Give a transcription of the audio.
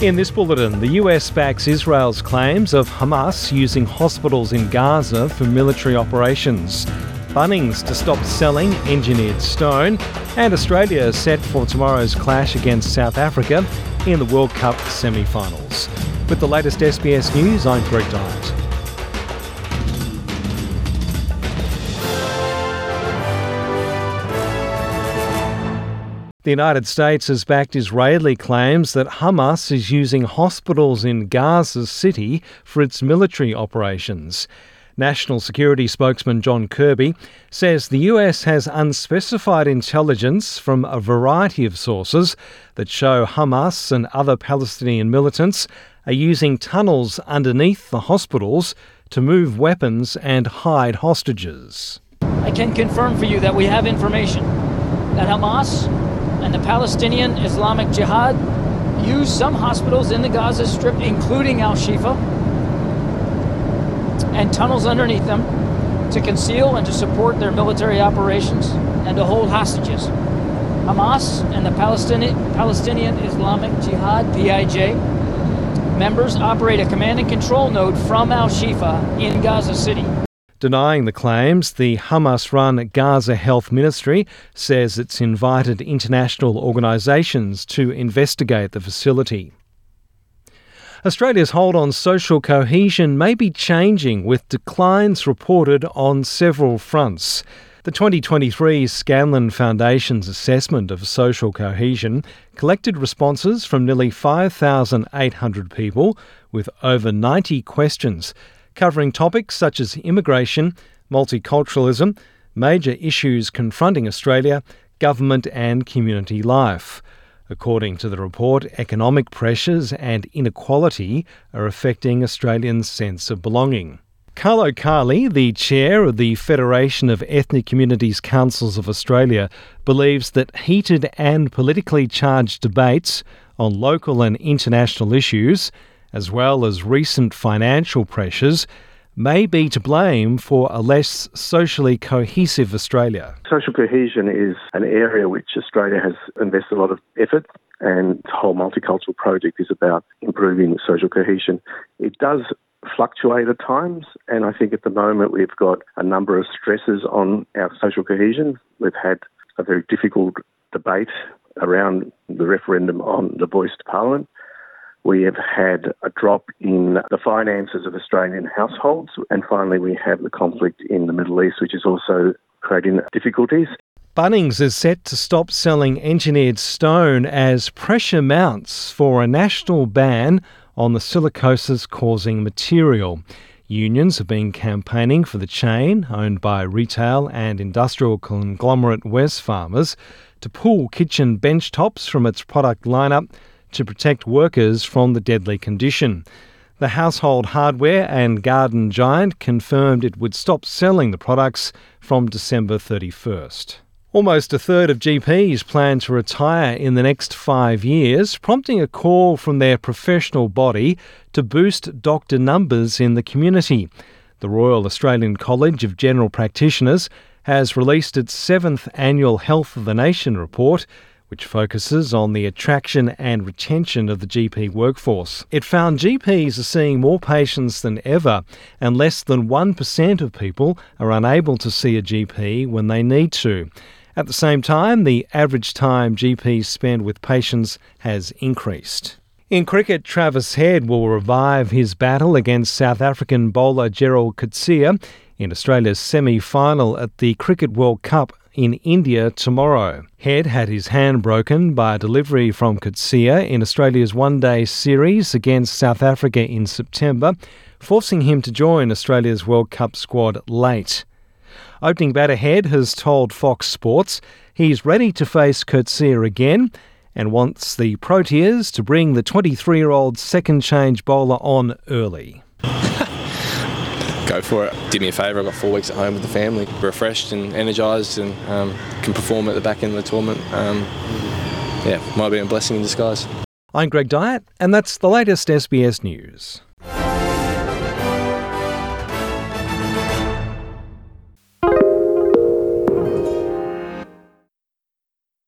In this bulletin, the US backs Israel's claims of Hamas using hospitals in Gaza for military operations. Bunnings to stop selling engineered stone, and Australia is set for tomorrow's clash against South Africa in the World Cup semi finals. With the latest SBS News, I'm Greg Dyett. The United States has backed Israeli claims that Hamas is using hospitals in Gaza City for its military operations. National Security spokesman John Kirby says the US has unspecified intelligence from a variety of sources that show Hamas and other Palestinian militants are using tunnels underneath the hospitals to move weapons and hide hostages. I can confirm for you that we have information that Hamas and the Palestinian Islamic Jihad use some hospitals in the Gaza Strip, including Al Shifa, and tunnels underneath them to conceal and to support their military operations and to hold hostages. Hamas and the Palestinian, Palestinian Islamic Jihad, PIJ, members operate a command and control node from Al Shifa in Gaza City. Denying the claims, the Hamas run Gaza Health Ministry says it's invited international organisations to investigate the facility. Australia's hold on social cohesion may be changing with declines reported on several fronts. The 2023 Scanlon Foundation's assessment of social cohesion collected responses from nearly 5,800 people with over 90 questions covering topics such as immigration, multiculturalism, major issues confronting Australia, government and community life. According to the report, economic pressures and inequality are affecting Australians' sense of belonging. Carlo Carli, the chair of the Federation of Ethnic Communities Councils of Australia, believes that heated and politically charged debates on local and international issues as well as recent financial pressures, may be to blame for a less socially cohesive Australia. Social cohesion is an area which Australia has invested a lot of effort and the whole multicultural project is about improving social cohesion. It does fluctuate at times, and I think at the moment we've got a number of stresses on our social cohesion. We've had a very difficult debate around the referendum on the voice to parliament. We have had a drop in the finances of Australian households. And finally, we have the conflict in the Middle East, which is also creating difficulties. Bunnings is set to stop selling engineered stone as pressure mounts for a national ban on the silicosis causing material. Unions have been campaigning for the chain, owned by retail and industrial conglomerate Wesfarmers, to pull kitchen bench tops from its product lineup to protect workers from the deadly condition. The household hardware and garden giant confirmed it would stop selling the products from December 31st. Almost a third of GPs plan to retire in the next five years, prompting a call from their professional body to boost doctor numbers in the community. The Royal Australian College of General Practitioners has released its seventh annual Health of the Nation report, which focuses on the attraction and retention of the GP workforce. It found GPs are seeing more patients than ever, and less than 1% of people are unable to see a GP when they need to. At the same time, the average time GPs spend with patients has increased. In cricket, Travis Head will revive his battle against South African bowler Gerald Coetzee in Australia's semi final at the Cricket World Cup in India tomorrow. Head had his hand broken by a delivery from Coetzee in Australia's one day series against South Africa in September, forcing him to join Australia's World Cup squad late. Opening batter Head has told Fox Sports he's ready to face Coetzee again and wants the Proteas to bring the 23 year old second change bowler on early. Go for it. Did me a favour. I've got four weeks at home with the family, refreshed and energised, and um, can perform at the back end of the tournament. Um, yeah, might be a blessing in disguise. I'm Greg Dyett, and that's the latest SBS News.